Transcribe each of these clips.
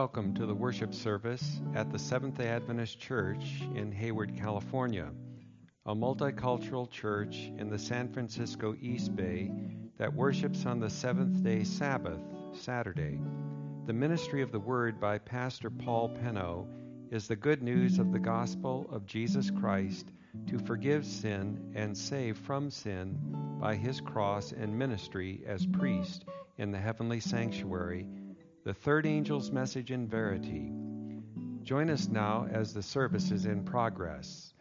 welcome to the worship service at the Seventh day Adventist Church in Hayward, California, a multicultural church in the San Francisco East Bay that worships on the seventh day Sabbath, Saturday. The ministry of the Word by Pastor Paul Penno is the good news of the gospel of Jesus Christ to forgive sin and save from sin by his cross and ministry as priest in the heavenly sanctuary the third angel's message in verity. Join us now as the service is in progress.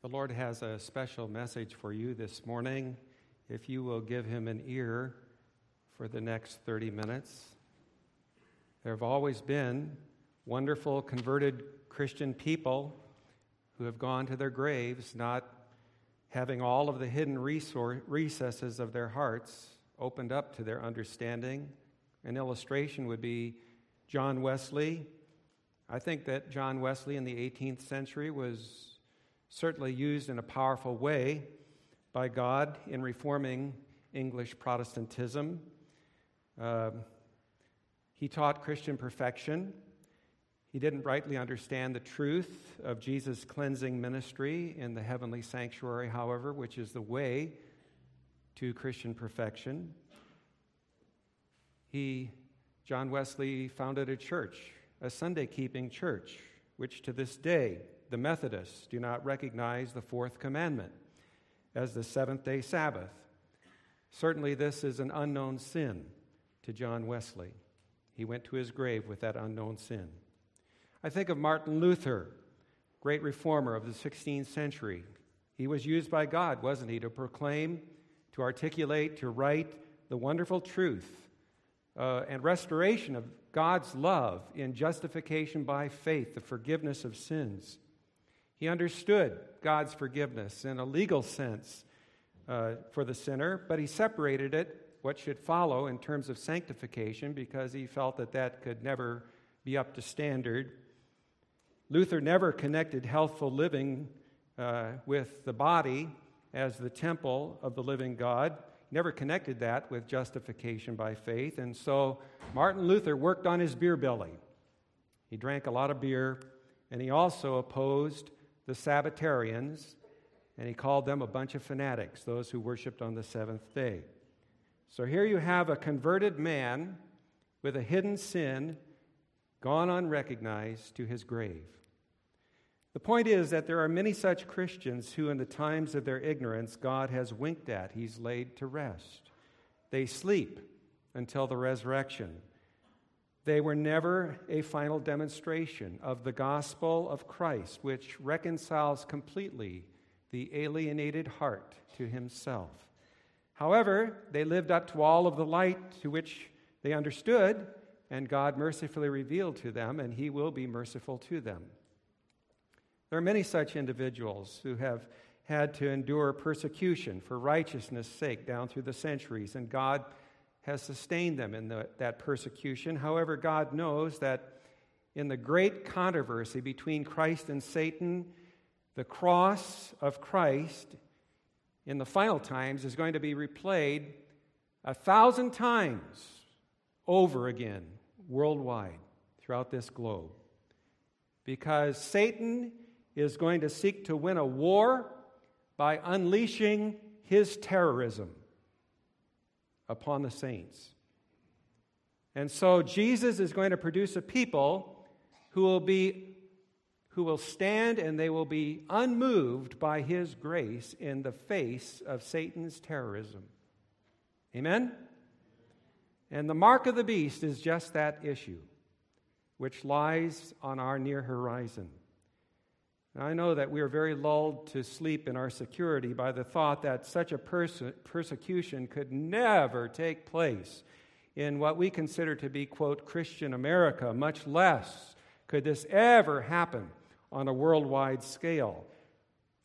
The Lord has a special message for you this morning. If you will give him an ear for the next 30 minutes, there have always been wonderful converted Christian people who have gone to their graves not having all of the hidden recesses of their hearts opened up to their understanding. An illustration would be John Wesley. I think that John Wesley in the 18th century was certainly used in a powerful way by God in reforming English Protestantism. Uh, he taught Christian perfection. He didn't rightly understand the truth of Jesus' cleansing ministry in the heavenly sanctuary, however, which is the way to Christian perfection. He, John Wesley, founded a church, a Sunday keeping church, which to this day the Methodists do not recognize the fourth commandment as the seventh day Sabbath. Certainly, this is an unknown sin to John Wesley. He went to his grave with that unknown sin. I think of Martin Luther, great reformer of the 16th century. He was used by God, wasn't he, to proclaim, to articulate, to write the wonderful truth uh, and restoration of God's love in justification by faith, the forgiveness of sins. He understood God's forgiveness in a legal sense uh, for the sinner, but he separated it, what should follow in terms of sanctification, because he felt that that could never be up to standard. Luther never connected healthful living uh, with the body as the temple of the living God. Never connected that with justification by faith. And so Martin Luther worked on his beer belly. He drank a lot of beer, and he also opposed the Sabbatarians, and he called them a bunch of fanatics, those who worshiped on the seventh day. So here you have a converted man with a hidden sin gone unrecognized to his grave. The point is that there are many such Christians who, in the times of their ignorance, God has winked at, He's laid to rest. They sleep until the resurrection. They were never a final demonstration of the gospel of Christ, which reconciles completely the alienated heart to Himself. However, they lived up to all of the light to which they understood, and God mercifully revealed to them, and He will be merciful to them. There are many such individuals who have had to endure persecution for righteousness' sake down through the centuries, and God has sustained them in the, that persecution. However, God knows that in the great controversy between Christ and Satan, the cross of Christ in the final times is going to be replayed a thousand times over again worldwide throughout this globe. Because Satan is going to seek to win a war by unleashing his terrorism upon the saints. And so Jesus is going to produce a people who will be who will stand and they will be unmoved by his grace in the face of Satan's terrorism. Amen. And the mark of the beast is just that issue which lies on our near horizon. I know that we are very lulled to sleep in our security by the thought that such a perse- persecution could never take place in what we consider to be, quote, Christian America, much less could this ever happen on a worldwide scale.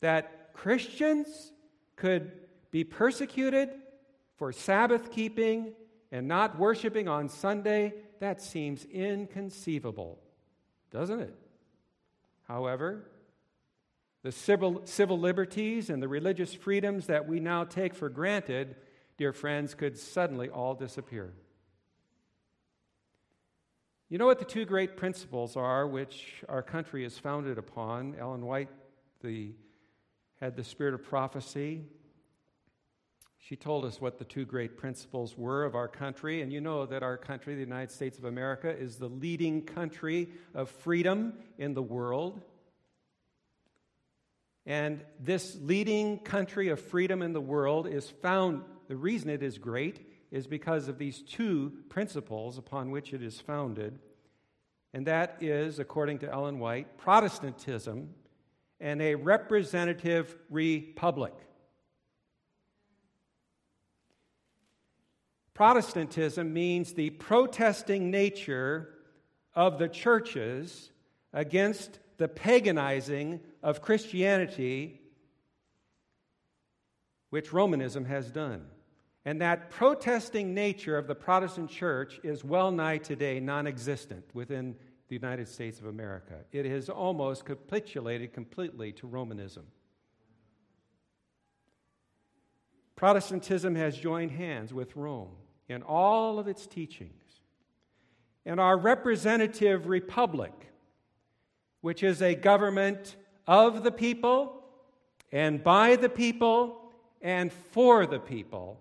That Christians could be persecuted for Sabbath keeping and not worshiping on Sunday, that seems inconceivable, doesn't it? However, The civil, civil liberties and the religious freedoms that we now take for granted, dear friends, could suddenly all disappear. You know what the two great principles are which our country is founded upon? Ellen White the, had the spirit of prophecy. She told us what the two great principles were of our country, and you know that our country, the United States of America, is the leading country of freedom in the world. And this leading country of freedom in the world is found, the reason it is great is because of these two principles upon which it is founded. And that is, according to Ellen White, Protestantism and a representative republic. Protestantism means the protesting nature of the churches against the paganizing of Christianity, which Romanism has done. And that protesting nature of the Protestant church is well nigh today non existent within the United States of America. It has almost capitulated completely to Romanism. Protestantism has joined hands with Rome in all of its teachings. And our representative republic, which is a government of the people and by the people and for the people,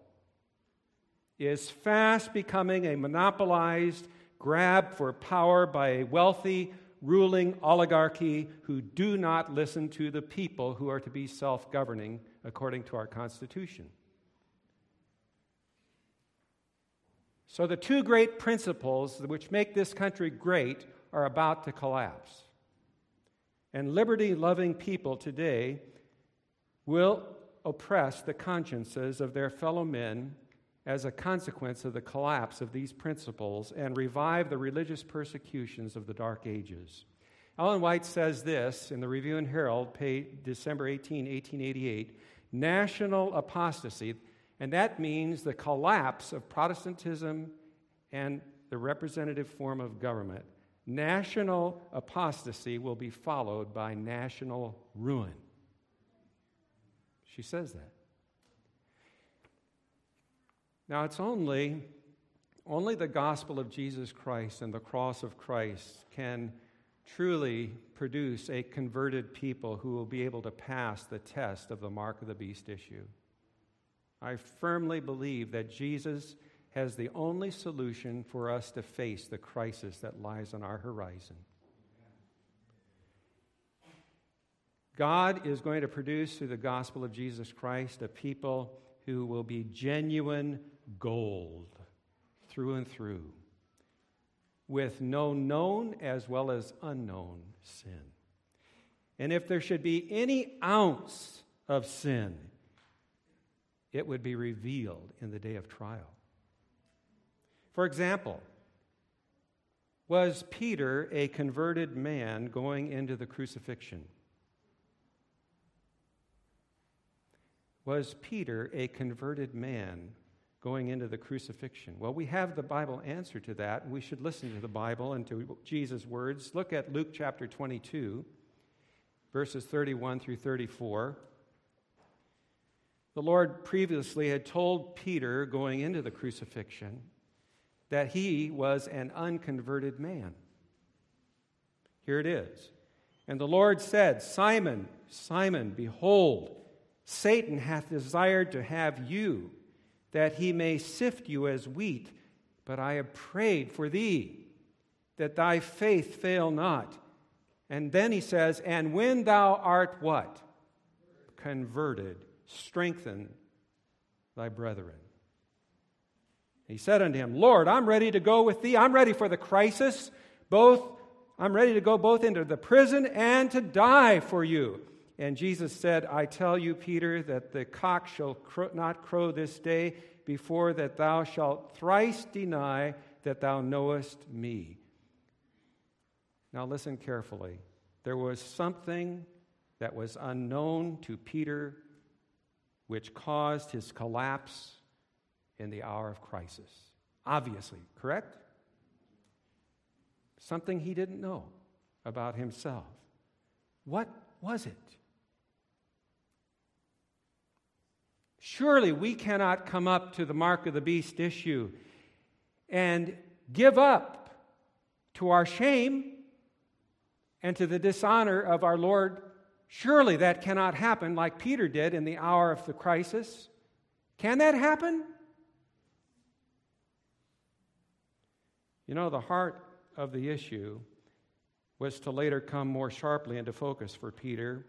is fast becoming a monopolized grab for power by a wealthy, ruling oligarchy who do not listen to the people who are to be self governing according to our Constitution. So, the two great principles which make this country great are about to collapse. And liberty loving people today will oppress the consciences of their fellow men as a consequence of the collapse of these principles and revive the religious persecutions of the Dark Ages. Ellen White says this in the Review and Herald, December 18, 1888 national apostasy, and that means the collapse of Protestantism and the representative form of government. National apostasy will be followed by national ruin. She says that. Now, it's only, only the gospel of Jesus Christ and the cross of Christ can truly produce a converted people who will be able to pass the test of the mark of the beast issue. I firmly believe that Jesus has the only solution for us to face the crisis that lies on our horizon. God is going to produce through the gospel of Jesus Christ a people who will be genuine gold through and through, with no known as well as unknown sin. And if there should be any ounce of sin, it would be revealed in the day of trial. For example, was Peter a converted man going into the crucifixion? Was Peter a converted man going into the crucifixion? Well, we have the Bible answer to that, we should listen to the Bible and to Jesus' words. Look at Luke chapter 22, verses 31 through 34. The Lord previously had told Peter going into the crucifixion that he was an unconverted man. Here it is. And the Lord said, Simon, Simon, behold, Satan hath desired to have you that he may sift you as wheat. But I have prayed for thee, that thy faith fail not. And then he says, And when thou art what? Converted, strengthen thy brethren. He said unto him, Lord, I'm ready to go with thee. I'm ready for the crisis. Both, I'm ready to go both into the prison and to die for you. And Jesus said, I tell you, Peter, that the cock shall crow, not crow this day before that thou shalt thrice deny that thou knowest me. Now, listen carefully. There was something that was unknown to Peter which caused his collapse in the hour of crisis. Obviously, correct? Something he didn't know about himself. What was it? Surely we cannot come up to the mark of the beast issue and give up to our shame and to the dishonor of our Lord. Surely that cannot happen like Peter did in the hour of the crisis. Can that happen? You know, the heart of the issue was to later come more sharply into focus for Peter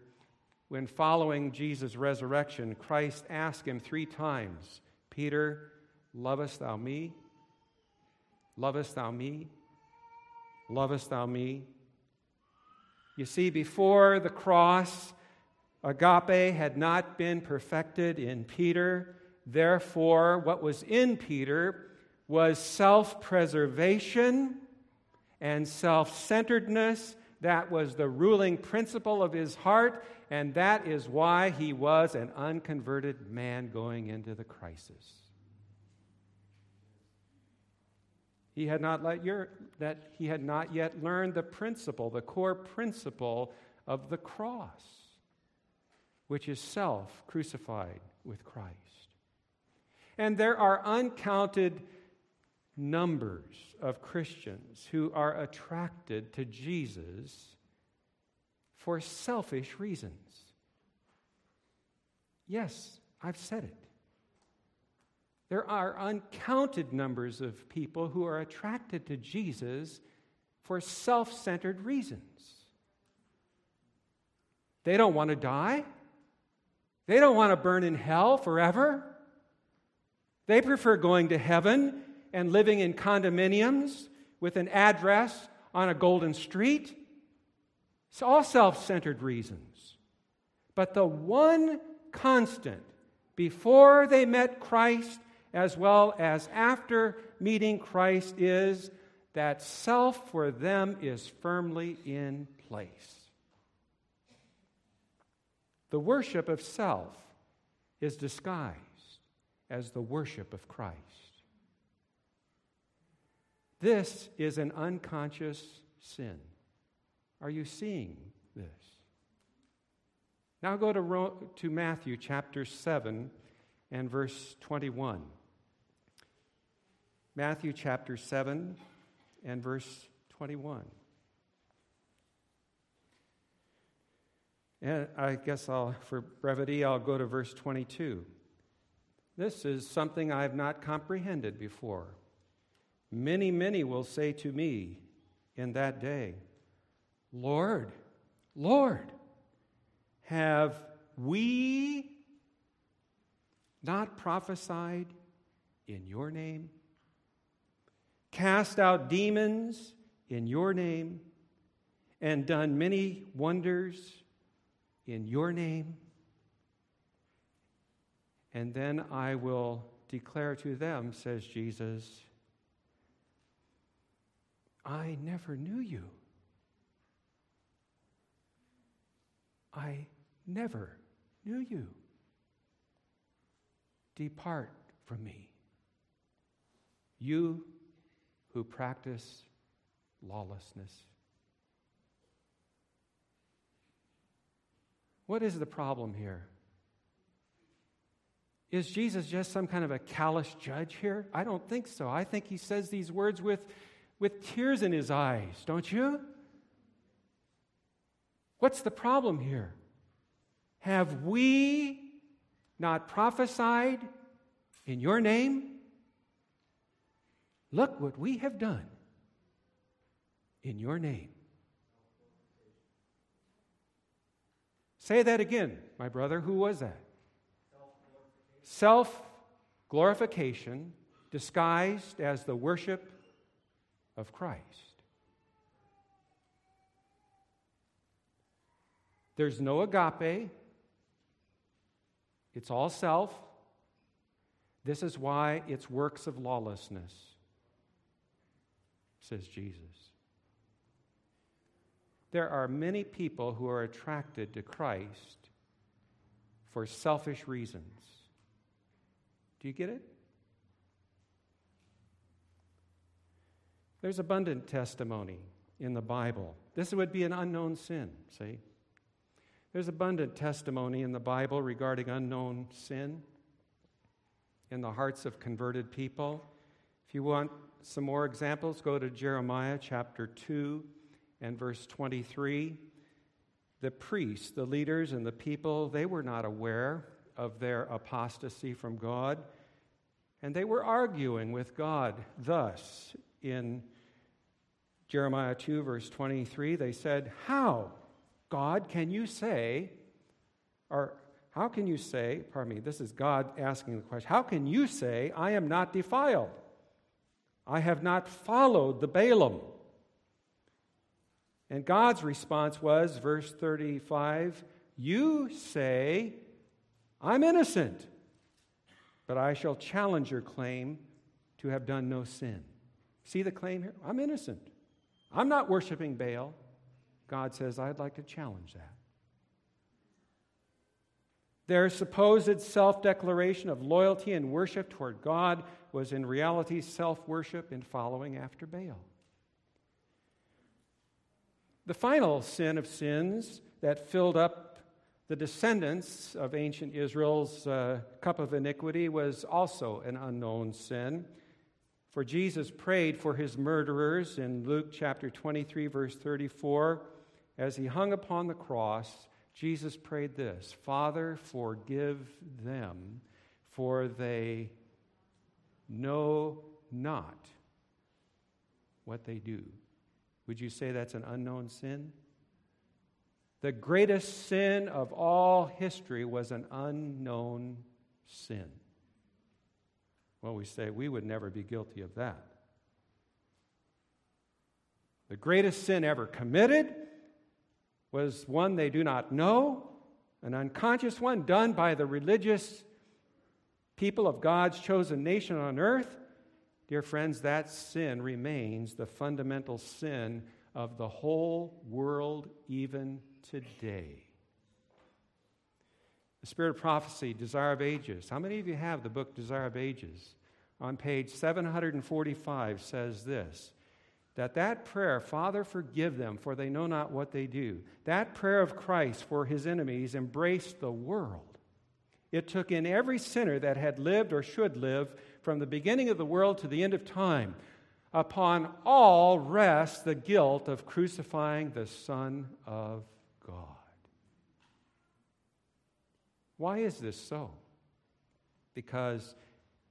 when, following Jesus' resurrection, Christ asked him three times Peter, lovest thou me? Lovest thou me? Lovest thou me? You see, before the cross, agape had not been perfected in Peter. Therefore, what was in Peter was self preservation and self centeredness. That was the ruling principle of his heart, and that is why he was an unconverted man going into the crisis. He had not let your, that he had not yet learned the principle, the core principle of the cross, which is self crucified with Christ. And there are uncounted numbers of Christians who are attracted to Jesus for selfish reasons. Yes, I've said it. There are uncounted numbers of people who are attracted to Jesus for self centered reasons. They don't want to die, they don't want to burn in hell forever. They prefer going to heaven and living in condominiums with an address on a golden street. It's all self centered reasons. But the one constant before they met Christ as well as after meeting Christ is that self for them is firmly in place. The worship of self is disguised as the worship of Christ. This is an unconscious sin. Are you seeing this? Now go to, to Matthew chapter 7 and verse 21. Matthew chapter 7 and verse 21. And I guess I'll, for brevity, I'll go to verse 22. This is something I have not comprehended before. Many, many will say to me in that day, Lord, Lord, have we not prophesied in your name? Cast out demons in your name? And done many wonders in your name? And then I will declare to them, says Jesus, I never knew you. I never knew you. Depart from me. You who practice lawlessness. What is the problem here? Is Jesus just some kind of a callous judge here? I don't think so. I think he says these words with with tears in his eyes, don't you? What's the problem here? Have we not prophesied in your name? Look what we have done in your name. Say that again, my brother. Who was that? Self glorification disguised as the worship of Christ. There's no agape, it's all self. This is why it's works of lawlessness, says Jesus. There are many people who are attracted to Christ for selfish reasons. Do you get it? There's abundant testimony in the Bible. This would be an unknown sin, see? There's abundant testimony in the Bible regarding unknown sin. in the hearts of converted people. If you want some more examples, go to Jeremiah chapter 2 and verse 23. The priests, the leaders, and the people, they were not aware of their apostasy from God, and they were arguing with God. Thus, in Jeremiah 2, verse 23, they said, How, God, can you say, or how can you say, pardon me, this is God asking the question, how can you say, I am not defiled? I have not followed the Baalim. And God's response was, verse 35, You say, I'm innocent, but I shall challenge your claim to have done no sin. See the claim here? I'm innocent. I'm not worshiping Baal. God says, I'd like to challenge that. Their supposed self declaration of loyalty and worship toward God was in reality self worship and following after Baal. The final sin of sins that filled up the descendants of ancient Israel's uh, cup of iniquity was also an unknown sin. For Jesus prayed for his murderers in Luke chapter 23, verse 34. As he hung upon the cross, Jesus prayed this Father, forgive them, for they know not what they do. Would you say that's an unknown sin? The greatest sin of all history was an unknown sin. Well, we say we would never be guilty of that. The greatest sin ever committed was one they do not know, an unconscious one done by the religious people of God's chosen nation on earth. Dear friends, that sin remains the fundamental sin of the whole world even today. The Spirit of Prophecy, Desire of Ages. How many of you have the book Desire of Ages? On page 745 says this that that prayer, Father, forgive them, for they know not what they do, that prayer of Christ for his enemies embraced the world. It took in every sinner that had lived or should live from the beginning of the world to the end of time. Upon all rests the guilt of crucifying the Son of God. Why is this so? Because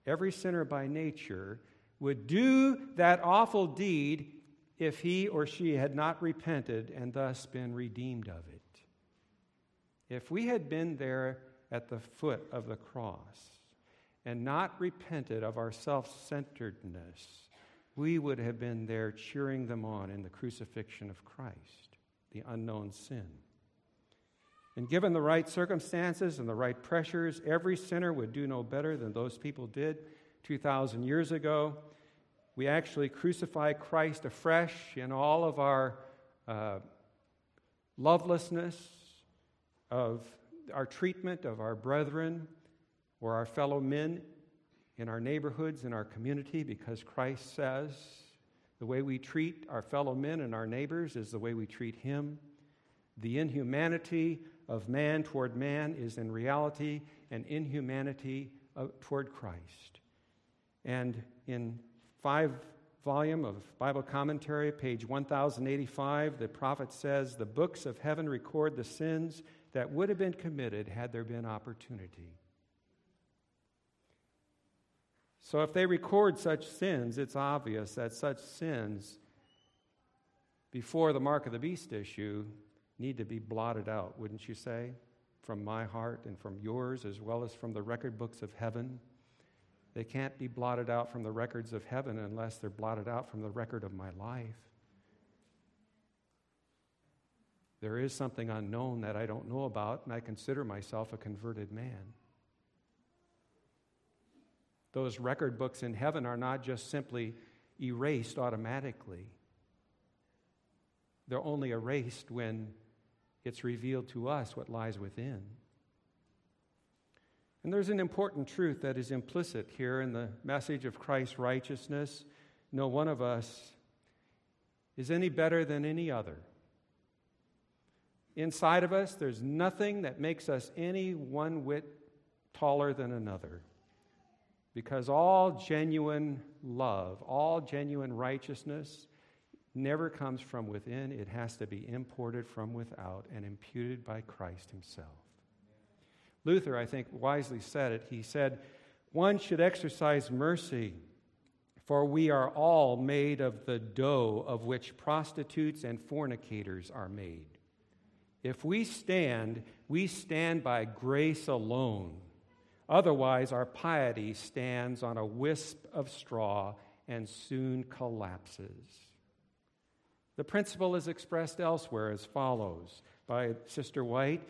every sinner by nature would do that awful deed if he or she had not repented and thus been redeemed of it. If we had been there at the foot of the cross and not repented of our self centeredness, we would have been there cheering them on in the crucifixion of Christ, the unknown sin. And given the right circumstances and the right pressures, every sinner would do no better than those people did 2,000 years ago we actually crucify Christ afresh in all of our uh, lovelessness, of our treatment of our brethren or our fellow men in our neighborhoods, in our community, because Christ says the way we treat our fellow men and our neighbors is the way we treat Him. The inhumanity of man toward man is in reality an inhumanity uh, toward Christ. And in five volume of Bible commentary, page 1085, the prophet says, The books of heaven record the sins that would have been committed had there been opportunity. So, if they record such sins, it's obvious that such sins, before the mark of the beast issue, need to be blotted out, wouldn't you say? From my heart and from yours, as well as from the record books of heaven. They can't be blotted out from the records of heaven unless they're blotted out from the record of my life. There is something unknown that I don't know about, and I consider myself a converted man. Those record books in heaven are not just simply erased automatically, they're only erased when it's revealed to us what lies within. And there's an important truth that is implicit here in the message of Christ's righteousness. No one of us is any better than any other. Inside of us, there's nothing that makes us any one whit taller than another. Because all genuine love, all genuine righteousness, never comes from within. It has to be imported from without and imputed by Christ Himself. Luther, I think, wisely said it. He said, One should exercise mercy, for we are all made of the dough of which prostitutes and fornicators are made. If we stand, we stand by grace alone. Otherwise, our piety stands on a wisp of straw and soon collapses. The principle is expressed elsewhere as follows by Sister White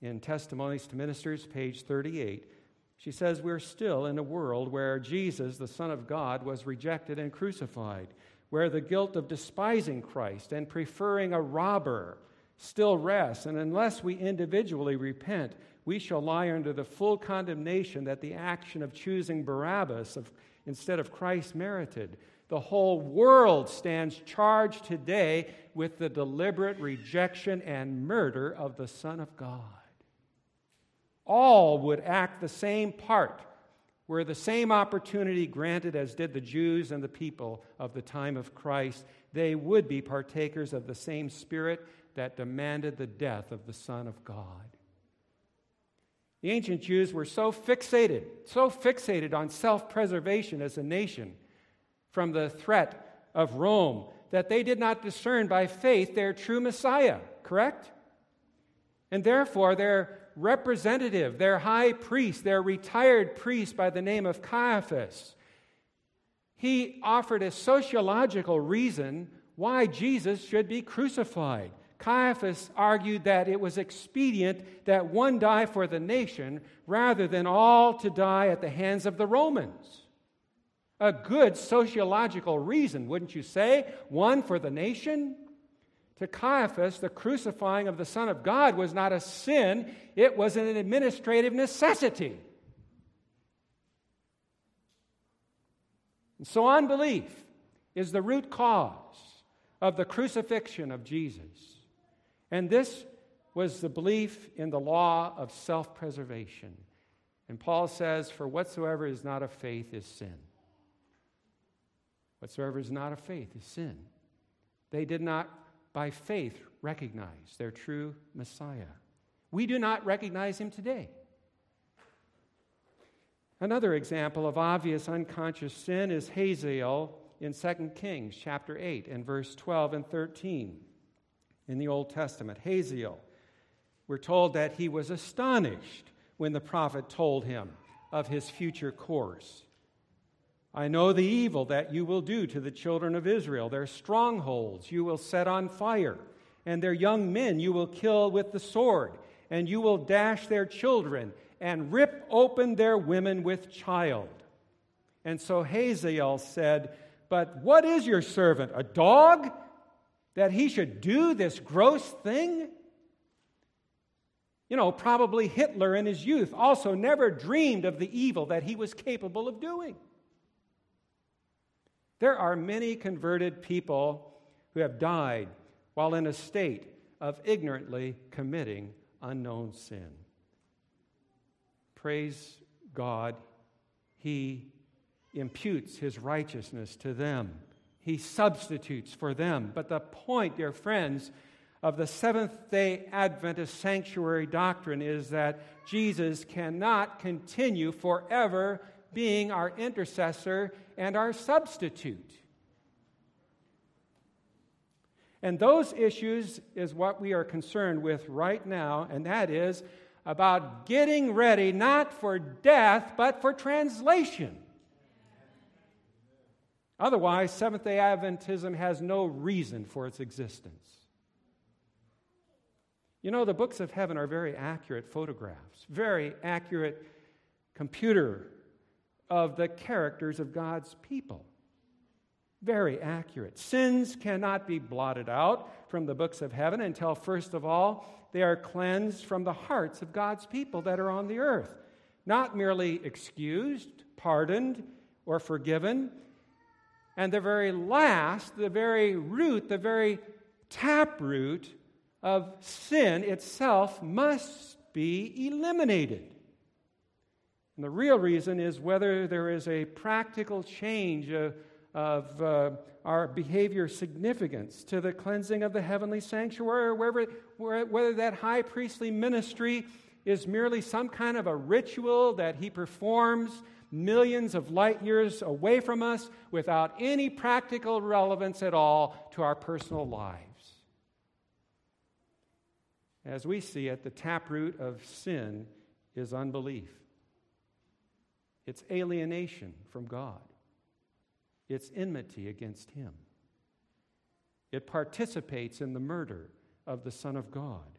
in Testimonies to Ministers, page 38. She says, We're still in a world where Jesus, the Son of God, was rejected and crucified, where the guilt of despising Christ and preferring a robber still rests, and unless we individually repent, we shall lie under the full condemnation that the action of choosing Barabbas of, instead of Christ merited. The whole world stands charged today with the deliberate rejection and murder of the Son of God. All would act the same part, were the same opportunity granted as did the Jews and the people of the time of Christ. They would be partakers of the same spirit that demanded the death of the Son of God. The ancient Jews were so fixated, so fixated on self preservation as a nation from the threat of Rome that they did not discern by faith their true Messiah, correct? And therefore, their representative, their high priest, their retired priest by the name of Caiaphas, he offered a sociological reason why Jesus should be crucified. Caiaphas argued that it was expedient that one die for the nation rather than all to die at the hands of the Romans. A good sociological reason, wouldn't you say? One for the nation. To Caiaphas, the crucifying of the Son of God was not a sin, it was an administrative necessity. And so, unbelief is the root cause of the crucifixion of Jesus. And this was the belief in the law of self preservation. And Paul says, For whatsoever is not of faith is sin. Whatsoever is not of faith is sin. They did not, by faith, recognize their true Messiah. We do not recognize him today. Another example of obvious unconscious sin is Hazael in 2 Kings chapter 8 and verse 12 and 13 in the Old Testament. Hazael, we're told that he was astonished when the prophet told him of his future course. I know the evil that you will do to the children of Israel. Their strongholds you will set on fire, and their young men you will kill with the sword, and you will dash their children and rip open their women with child. And so Hazael said, But what is your servant? A dog? That he should do this gross thing? You know, probably Hitler in his youth also never dreamed of the evil that he was capable of doing. There are many converted people who have died while in a state of ignorantly committing unknown sin. Praise God, He imputes His righteousness to them, He substitutes for them. But the point, dear friends, of the Seventh day Adventist sanctuary doctrine is that Jesus cannot continue forever being our intercessor and our substitute. And those issues is what we are concerned with right now, and that is about getting ready not for death, but for translation. Otherwise, Seventh day Adventism has no reason for its existence. You know, the books of heaven are very accurate photographs, very accurate computer of the characters of God's people. Very accurate. Sins cannot be blotted out from the books of heaven until, first of all, they are cleansed from the hearts of God's people that are on the earth. Not merely excused, pardoned, or forgiven. And the very last, the very root, the very taproot of sin itself must be eliminated. And the real reason is whether there is a practical change of, of uh, our behavior significance to the cleansing of the heavenly sanctuary, or whether, whether that high priestly ministry is merely some kind of a ritual that he performs millions of light years away from us without any practical relevance at all to our personal lives. As we see it, the taproot of sin is unbelief. It's alienation from God. It's enmity against Him. It participates in the murder of the Son of God.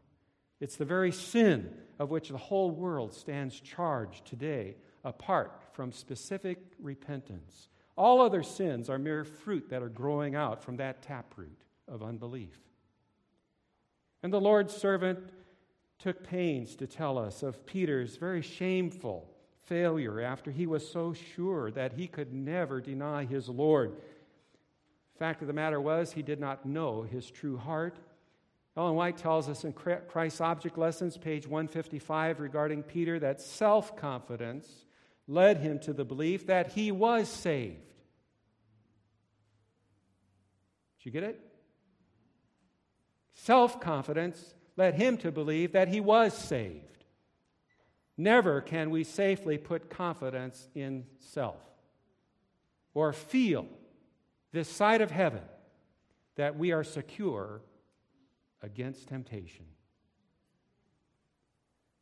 It's the very sin of which the whole world stands charged today, apart from specific repentance. All other sins are mere fruit that are growing out from that taproot of unbelief. And the Lord's servant took pains to tell us of Peter's very shameful failure after he was so sure that he could never deny his Lord. Fact of the matter was, he did not know his true heart. Ellen White tells us in Christ's Object Lessons, page 155, regarding Peter, that self confidence led him to the belief that he was saved. Did you get it? Self confidence led him to believe that he was saved. Never can we safely put confidence in self or feel this side of heaven that we are secure against temptation.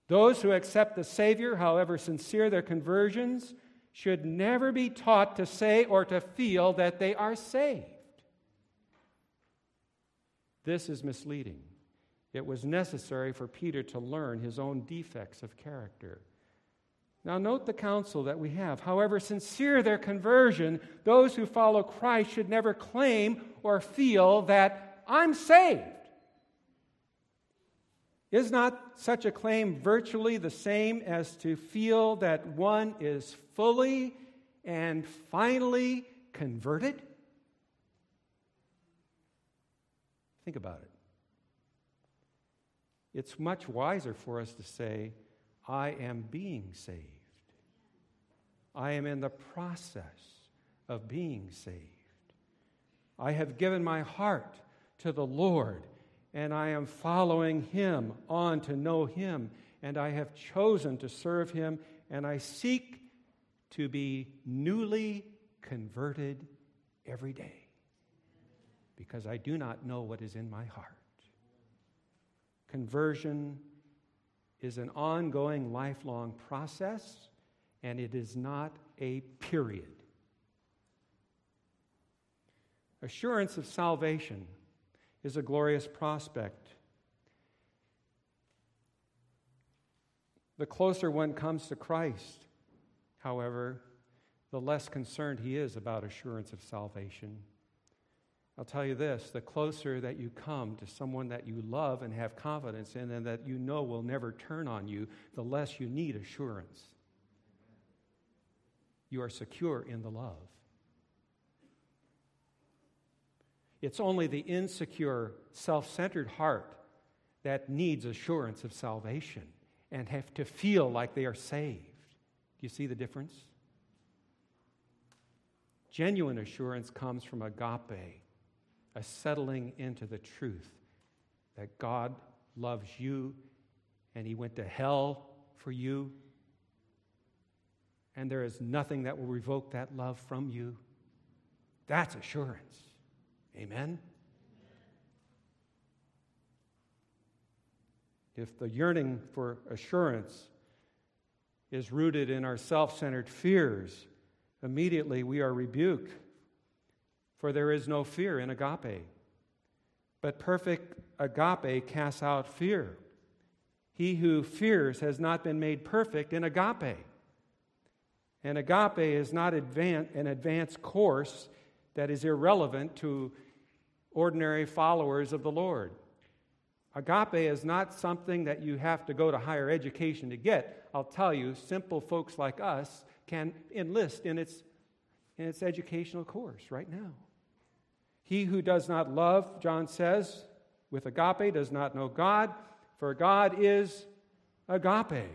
Those who accept the Savior, however sincere their conversions, should never be taught to say or to feel that they are saved. This is misleading it was necessary for Peter to learn his own defects of character. Now, note the counsel that we have. However sincere their conversion, those who follow Christ should never claim or feel that I'm saved. Is not such a claim virtually the same as to feel that one is fully and finally converted? Think about it. It's much wiser for us to say, I am being saved. I am in the process of being saved. I have given my heart to the Lord, and I am following Him on to know Him, and I have chosen to serve Him, and I seek to be newly converted every day because I do not know what is in my heart. Conversion is an ongoing, lifelong process, and it is not a period. Assurance of salvation is a glorious prospect. The closer one comes to Christ, however, the less concerned he is about assurance of salvation. I'll tell you this the closer that you come to someone that you love and have confidence in and that you know will never turn on you, the less you need assurance. You are secure in the love. It's only the insecure, self centered heart that needs assurance of salvation and have to feel like they are saved. Do you see the difference? Genuine assurance comes from agape a settling into the truth that God loves you and He went to hell for you, and there is nothing that will revoke that love from you. That's assurance. Amen? If the yearning for assurance is rooted in our self centered fears, immediately we are rebuked for there is no fear in agape. But perfect agape casts out fear. He who fears has not been made perfect in agape. And agape is not an advanced course that is irrelevant to ordinary followers of the Lord. Agape is not something that you have to go to higher education to get. I'll tell you, simple folks like us can enlist in its, in its educational course right now. He who does not love, John says, with agape does not know God, for God is agape.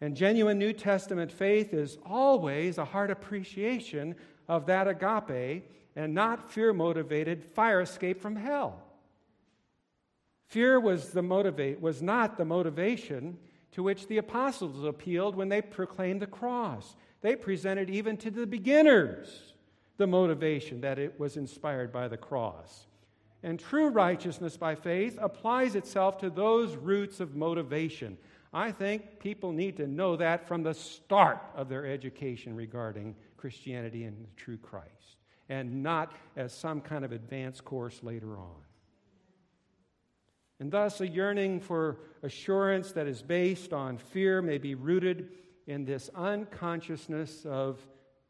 And genuine New Testament faith is always a heart appreciation of that agape and not fear motivated fire escape from hell. Fear was, the motivate, was not the motivation to which the apostles appealed when they proclaimed the cross. They presented even to the beginners the motivation that it was inspired by the cross. And true righteousness by faith applies itself to those roots of motivation. I think people need to know that from the start of their education regarding Christianity and the true Christ, and not as some kind of advanced course later on. And thus, a yearning for assurance that is based on fear may be rooted in this unconsciousness of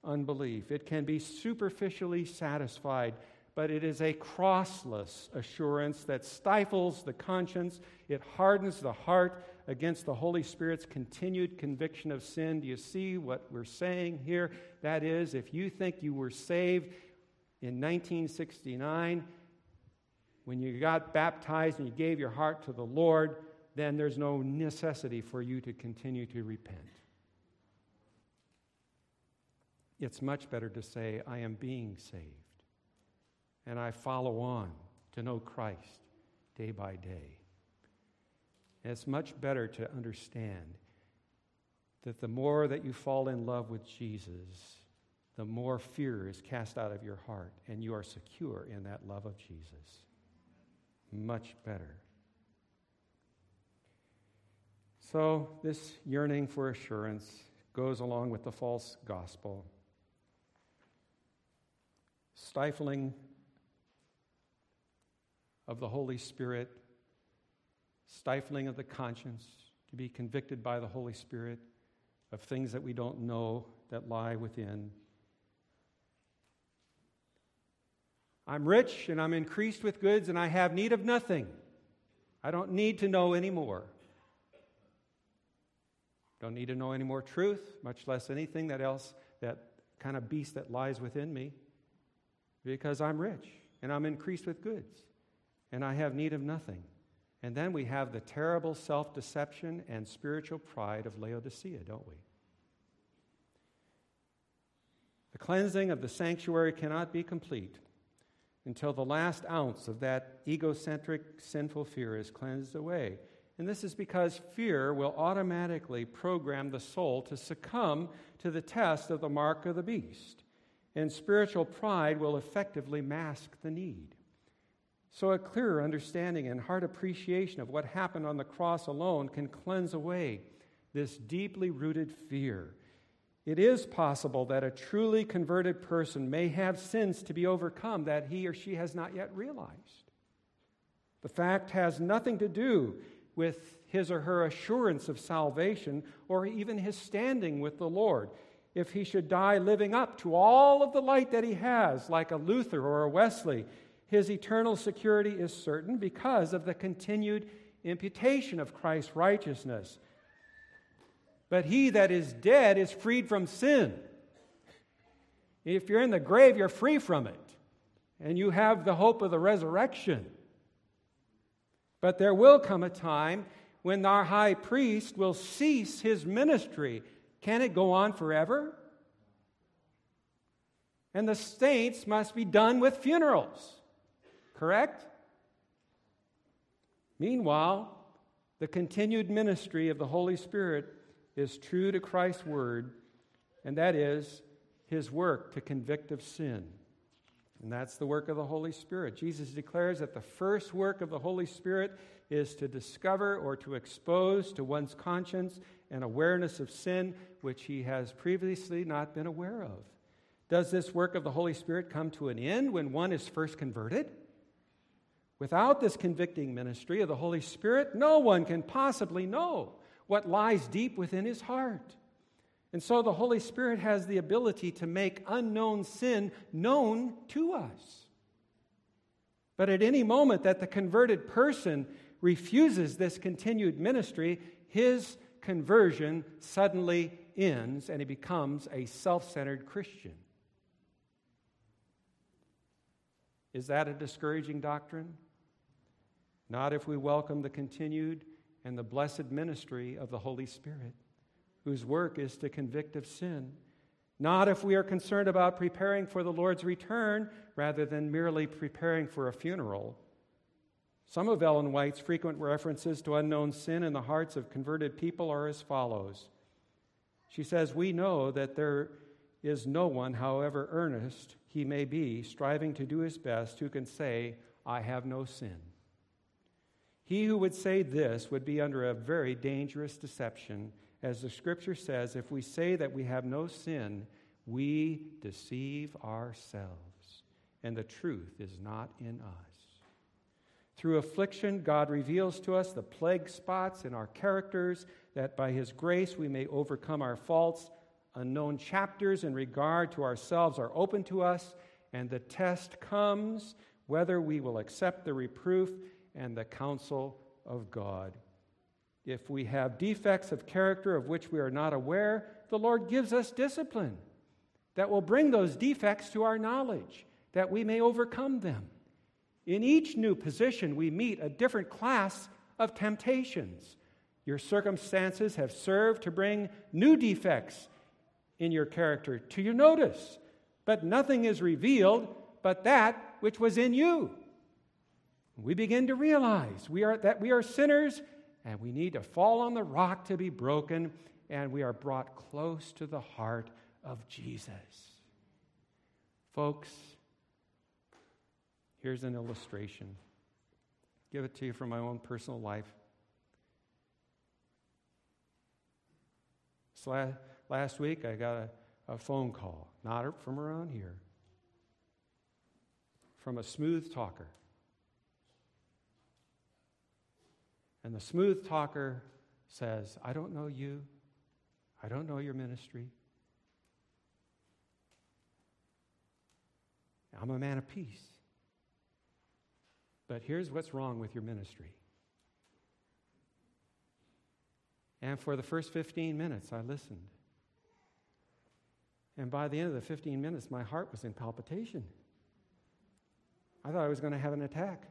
unbelief. It can be superficially satisfied, but it is a crossless assurance that stifles the conscience, it hardens the heart against the Holy Spirit's continued conviction of sin. Do you see what we're saying here? That is, if you think you were saved in 1969, when you got baptized and you gave your heart to the Lord, then there's no necessity for you to continue to repent. It's much better to say, I am being saved, and I follow on to know Christ day by day. And it's much better to understand that the more that you fall in love with Jesus, the more fear is cast out of your heart, and you are secure in that love of Jesus much better. So, this yearning for assurance goes along with the false gospel. Stifling of the Holy Spirit, stifling of the conscience, to be convicted by the Holy Spirit of things that we don't know that lie within. I'm rich and I'm increased with goods and I have need of nothing. I don't need to know any more. Don't need to know any more truth, much less anything that else, that kind of beast that lies within me, because I'm rich and I'm increased with goods and I have need of nothing. And then we have the terrible self deception and spiritual pride of Laodicea, don't we? The cleansing of the sanctuary cannot be complete until the last ounce of that egocentric, sinful fear is cleansed away. And this is because fear will automatically program the soul to succumb to the test of the mark of the beast. And spiritual pride will effectively mask the need. So, a clearer understanding and heart appreciation of what happened on the cross alone can cleanse away this deeply rooted fear it is possible that a truly converted person may have sins to be overcome that he or she has not yet realized. The fact has nothing to do with his or her assurance of salvation or even his standing with the Lord. If he should die living up to all of the light that he has, like a Luther or a Wesley, his eternal security is certain because of the continued imputation of Christ's righteousness but he that is dead is freed from sin. If you're in the grave, you're free from it. And you have the hope of the resurrection. But there will come a time when our high priest will cease his ministry. Can it go on forever? And the saints must be done with funerals. Correct? Meanwhile, the continued ministry of the Holy Spirit is true to Christ's word, and that is his work to convict of sin. And that's the work of the Holy Spirit. Jesus declares that the first work of the Holy Spirit is to discover or to expose to one's conscience an awareness of sin which he has previously not been aware of. Does this work of the Holy Spirit come to an end when one is first converted? Without this convicting ministry of the Holy Spirit, no one can possibly know what lies deep within his heart. And so the Holy Spirit has the ability to make unknown sin known to us. But at any moment that the converted person refuses this continued ministry, his conversion suddenly ends and he becomes a self centered Christian. Is that a discouraging doctrine? Not if we welcome the continued and the blessed ministry of the Holy Spirit, whose work is to convict of sin. Not if we are concerned about preparing for the Lord's return rather than merely preparing for a funeral. Some of Ellen White's frequent references to unknown sin in the hearts of converted people are as follows. She says, We know that there is no one, however earnest he may be, striving to do his best, who can say, I have no sin. He who would say this would be under a very dangerous deception. As the scripture says, if we say that we have no sin, we deceive ourselves, and the truth is not in us. Through affliction, God reveals to us the plague spots in our characters, that by His grace we may overcome our faults. Unknown chapters in regard to ourselves are open to us, and the test comes whether we will accept the reproof and the counsel of God. If we have defects of character of which we are not aware, the Lord gives us discipline that will bring those defects to our knowledge, that we may overcome them. In each new position, we meet a different class of temptations. Your circumstances have served to bring new defects in your character to your notice, but nothing is revealed but that which was in you. We begin to realize we are, that we are sinners and we need to fall on the rock to be broken, and we are brought close to the heart of Jesus. Folks, Here's an illustration. Give it to you from my own personal life. So last week, I got a, a phone call, not from around here, from a smooth talker. And the smooth talker says, I don't know you. I don't know your ministry. I'm a man of peace. But here's what's wrong with your ministry. And for the first 15 minutes, I listened. And by the end of the 15 minutes, my heart was in palpitation. I thought I was going to have an attack.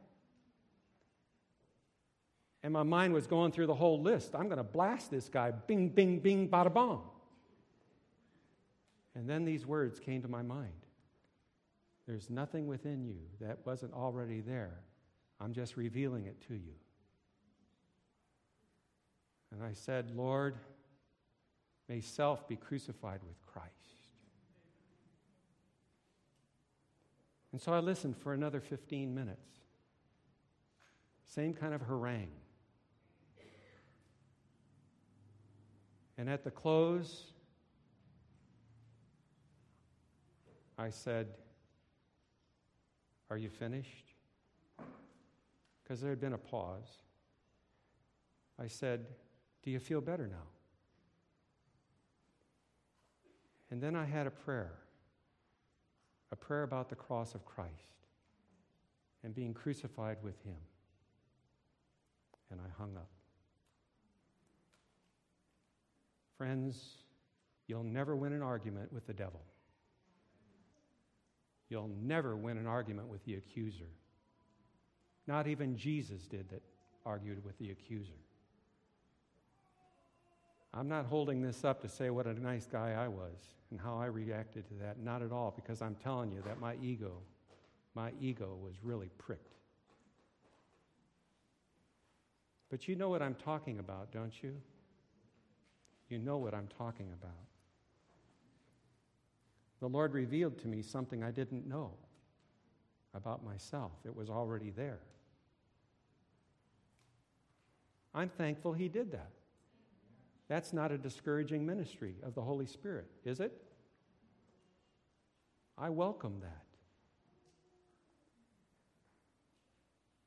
And my mind was going through the whole list. I'm going to blast this guy. Bing, bing, bing, bada bong. And then these words came to my mind There's nothing within you that wasn't already there I'm just revealing it to you. And I said, Lord, may self be crucified with Christ. And so I listened for another 15 minutes. Same kind of harangue. And at the close, I said, Are you finished? Because there had been a pause. I said, Do you feel better now? And then I had a prayer a prayer about the cross of Christ and being crucified with Him. And I hung up. Friends, you'll never win an argument with the devil. You'll never win an argument with the accuser. Not even Jesus did that argued with the accuser. I'm not holding this up to say what a nice guy I was and how I reacted to that. Not at all, because I'm telling you that my ego, my ego was really pricked. But you know what I'm talking about, don't you? You know what I'm talking about. The Lord revealed to me something I didn't know about myself, it was already there. I'm thankful he did that. That's not a discouraging ministry of the Holy Spirit, is it? I welcome that.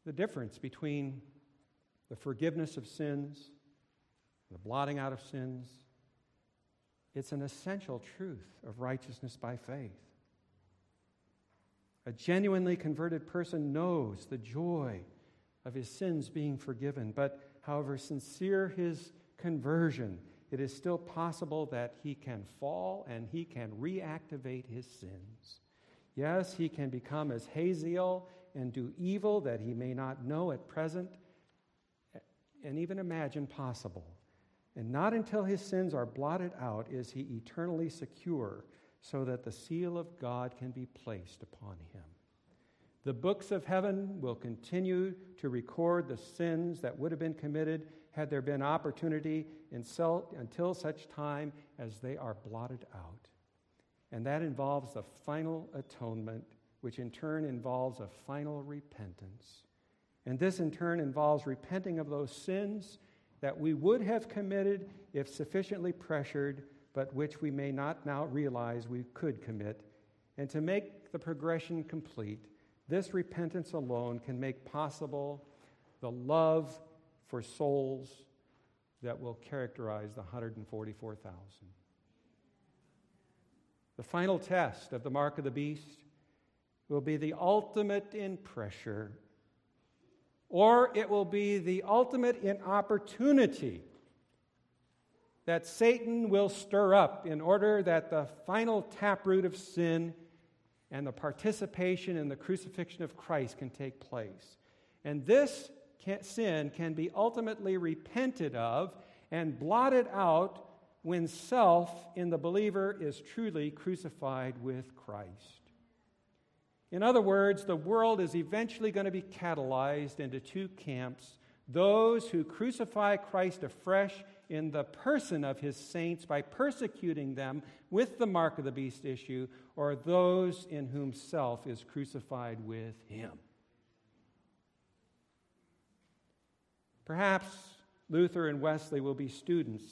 The difference between the forgiveness of sins, the blotting out of sins, it's an essential truth of righteousness by faith. A genuinely converted person knows the joy of his sins being forgiven, but however sincere his conversion, it is still possible that he can fall and he can reactivate his sins. Yes, he can become as Hazael and do evil that he may not know at present and even imagine possible. And not until his sins are blotted out is he eternally secure, so that the seal of God can be placed upon him. The books of heaven will continue to record the sins that would have been committed had there been opportunity until such time as they are blotted out. And that involves the final atonement, which in turn involves a final repentance. And this in turn involves repenting of those sins that we would have committed if sufficiently pressured, but which we may not now realize we could commit. And to make the progression complete, this repentance alone can make possible the love for souls that will characterize the 144,000. The final test of the mark of the beast will be the ultimate in pressure, or it will be the ultimate in opportunity that Satan will stir up in order that the final taproot of sin and the participation in the crucifixion of Christ can take place. And this can, sin can be ultimately repented of and blotted out when self in the believer is truly crucified with Christ. In other words, the world is eventually going to be catalyzed into two camps those who crucify Christ afresh in the person of his saints by persecuting them with the mark of the beast issue, or those in whom self is crucified with him. Perhaps Luther and Wesley will be students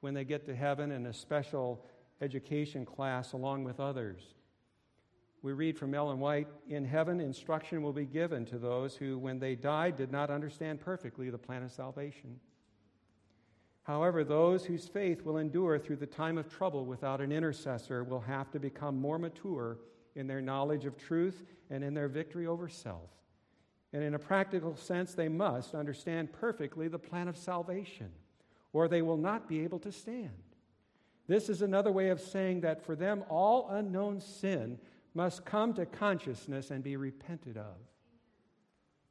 when they get to heaven in a special education class along with others. We read from Ellen White In heaven, instruction will be given to those who, when they died, did not understand perfectly the plan of salvation. However, those whose faith will endure through the time of trouble without an intercessor will have to become more mature in their knowledge of truth and in their victory over self. And in a practical sense, they must understand perfectly the plan of salvation, or they will not be able to stand. This is another way of saying that for them, all unknown sin must come to consciousness and be repented of.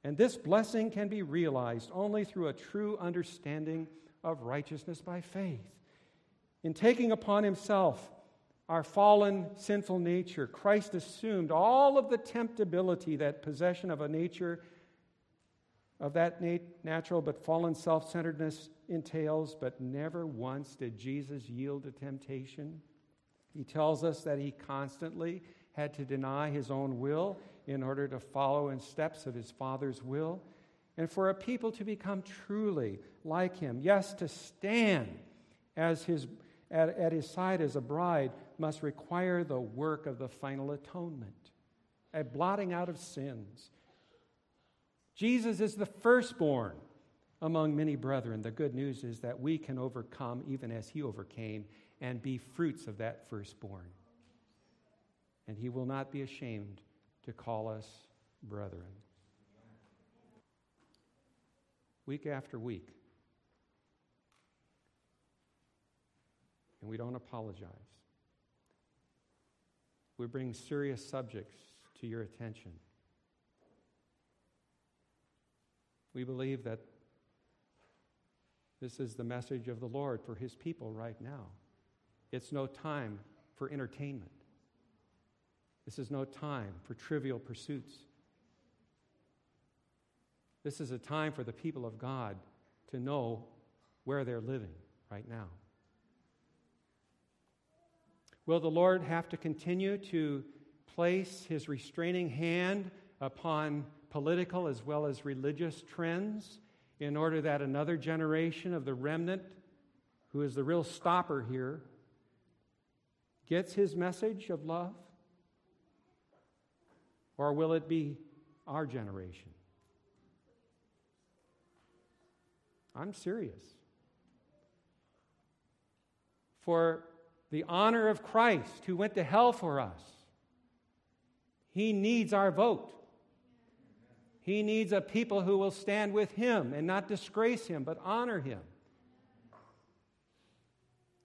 And this blessing can be realized only through a true understanding of righteousness by faith. In taking upon himself our fallen, sinful nature, Christ assumed all of the temptability that possession of a nature of that nat- natural but fallen self centeredness entails, but never once did Jesus yield to temptation. He tells us that he constantly had to deny his own will in order to follow in steps of his Father's will. And for a people to become truly like him, yes, to stand as his, at, at his side as a bride, must require the work of the final atonement, a blotting out of sins. Jesus is the firstborn among many brethren. The good news is that we can overcome even as he overcame and be fruits of that firstborn. And he will not be ashamed to call us brethren. Week after week. And we don't apologize we bring serious subjects to your attention. We believe that this is the message of the Lord for his people right now. It's no time for entertainment. This is no time for trivial pursuits. This is a time for the people of God to know where they're living right now. Will the Lord have to continue to place his restraining hand upon political as well as religious trends in order that another generation of the remnant, who is the real stopper here, gets his message of love? Or will it be our generation? I'm serious. For the honor of Christ who went to hell for us. He needs our vote. He needs a people who will stand with him and not disgrace him, but honor him.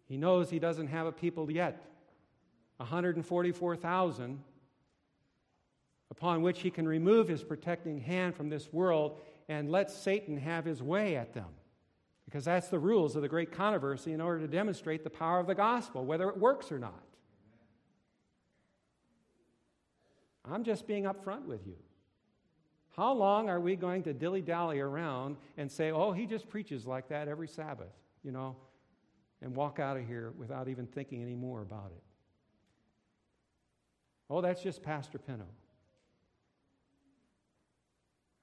He knows he doesn't have a people yet 144,000 upon which he can remove his protecting hand from this world and let Satan have his way at them Because that's the rules of the great controversy in order to demonstrate the power of the gospel, whether it works or not. I'm just being upfront with you. How long are we going to dilly dally around and say, oh, he just preaches like that every Sabbath, you know, and walk out of here without even thinking any more about it? Oh, that's just Pastor Pinto.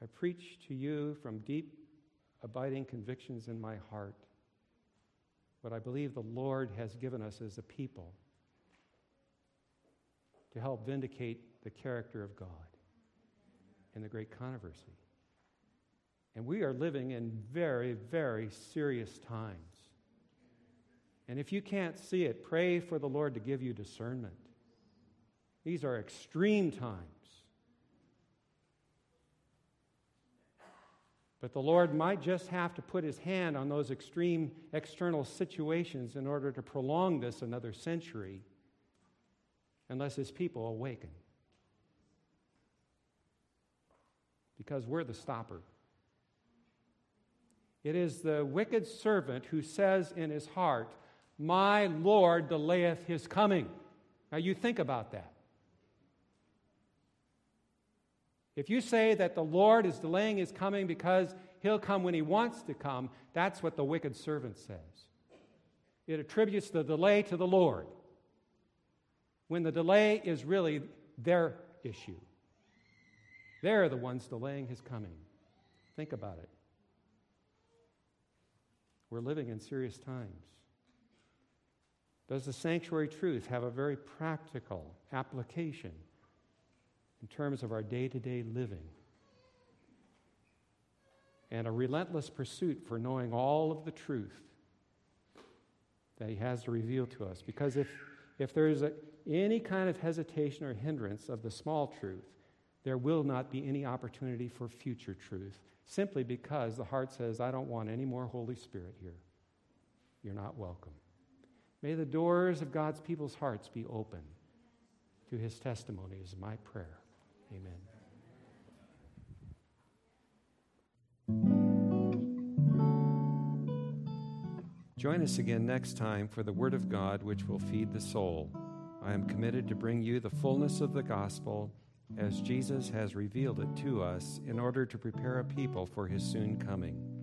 I preach to you from deep, abiding convictions in my heart what I believe the Lord has given us as a people to help vindicate the character of God in the great controversy. And we are living in very, very serious times. And if you can't see it, pray for the Lord to give you discernment. These are extreme times. But the Lord might just have to put his hand on those extreme external situations in order to prolong this another century unless his people awaken. Because we're the stopper. It is the wicked servant who says in his heart, My Lord delayeth his coming. Now you think about that. If you say that the Lord is delaying his coming because he'll come when he wants to come, that's what the wicked servant says. It attributes the delay to the Lord when the delay is really their issue. They're the ones delaying his coming. Think about it. We're living in serious times. Does the sanctuary truth have a very practical application in terms of our day to day living. And a relentless pursuit for knowing all of the truth that He has to reveal to us. Because if, if there is a, any kind of hesitation or hindrance of the small truth, there will not be any opportunity for future truth, simply because the heart says, I don't want any more Holy Spirit here. You're not welcome. May the doors of God's people's hearts be open to his testimony, is my prayer. Amen. Join us again next time for the Word of God, which will feed the soul. I am committed to bring you the fullness of the gospel as Jesus has revealed it to us in order to prepare a people for his soon coming.